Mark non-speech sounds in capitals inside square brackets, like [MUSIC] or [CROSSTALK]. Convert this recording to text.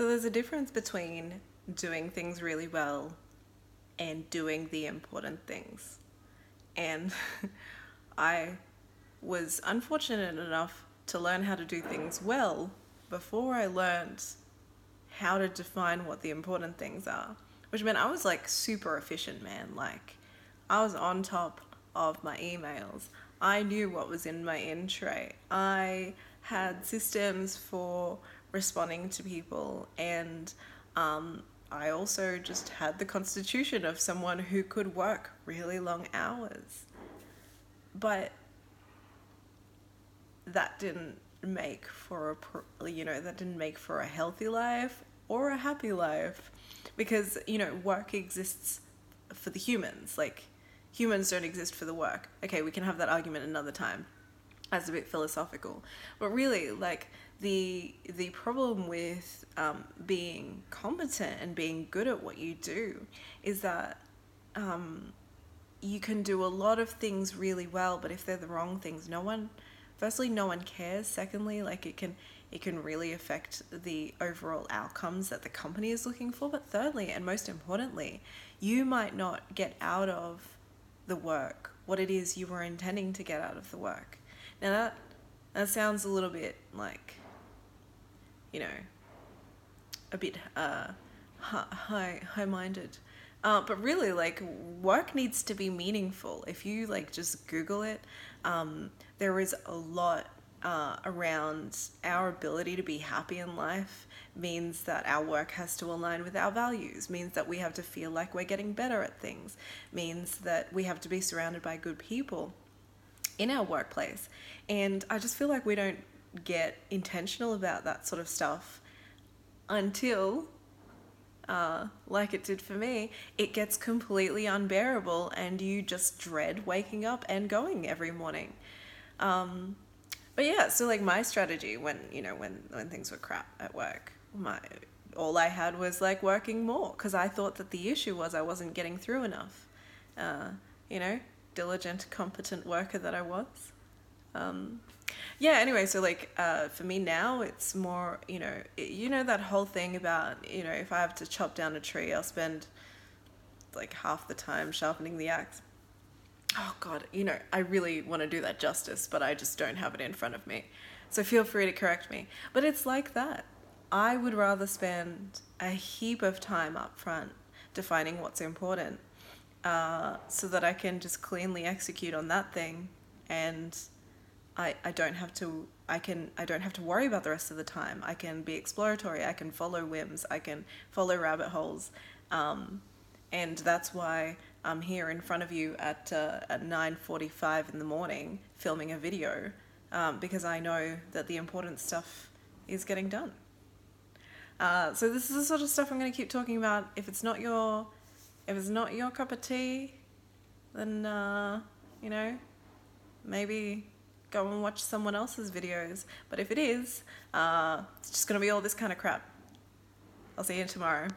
So there's a difference between doing things really well and doing the important things. And [LAUGHS] I was unfortunate enough to learn how to do things well before I learned how to define what the important things are. Which meant I was like super efficient, man. Like, I was on top of my emails. I knew what was in my in tray. I had systems for responding to people, and um, I also just had the constitution of someone who could work really long hours. But that didn't make for a you know that didn't make for a healthy life or a happy life. Because you know work exists for the humans. Like humans don't exist for the work. Okay we can have that argument another time as a bit philosophical. But really like the the problem with um, being competent and being good at what you do is that um, you can do a lot of things really well but if they're the wrong things no one firstly no one cares. Secondly like it can it can really affect the overall outcomes that the company is looking for. But thirdly and most importantly you might not get out of the work what it is you were intending to get out of the work now that that sounds a little bit like you know a bit uh high high minded uh, but really like work needs to be meaningful. If you like just google it um, there is a lot uh, around our ability to be happy in life means that our work has to align with our values means that we have to feel like we're getting better at things means that we have to be surrounded by good people in our workplace and i just feel like we don't get intentional about that sort of stuff until uh, like it did for me, it gets completely unbearable and you just dread waking up and going every morning. Um, but yeah, so like my strategy when, you know, when, when things were crap at work, my, all I had was like working more because I thought that the issue was I wasn't getting through enough. Uh, you know, diligent, competent worker that I was. Um, yeah anyway so like uh, for me now it's more you know you know that whole thing about you know if i have to chop down a tree i'll spend like half the time sharpening the axe. Oh god you know i really want to do that justice but i just don't have it in front of me. So feel free to correct me. But it's like that. I would rather spend a heap of time up front defining what's important uh, so that i can just cleanly execute on that thing and I, I don't have to I can I don't have to worry about the rest of the time. I can be exploratory. I can follow whims. I can follow rabbit holes, um, and that's why I'm here in front of you at uh, at nine forty five in the morning filming a video um, because I know that the important stuff is getting done. Uh, so this is the sort of stuff I'm going to keep talking about. If it's not your if it's not your cup of tea, then uh, you know maybe go and watch someone else's videos. But if it is, uh, it's just going to be all this kind of crap. I'll see you tomorrow.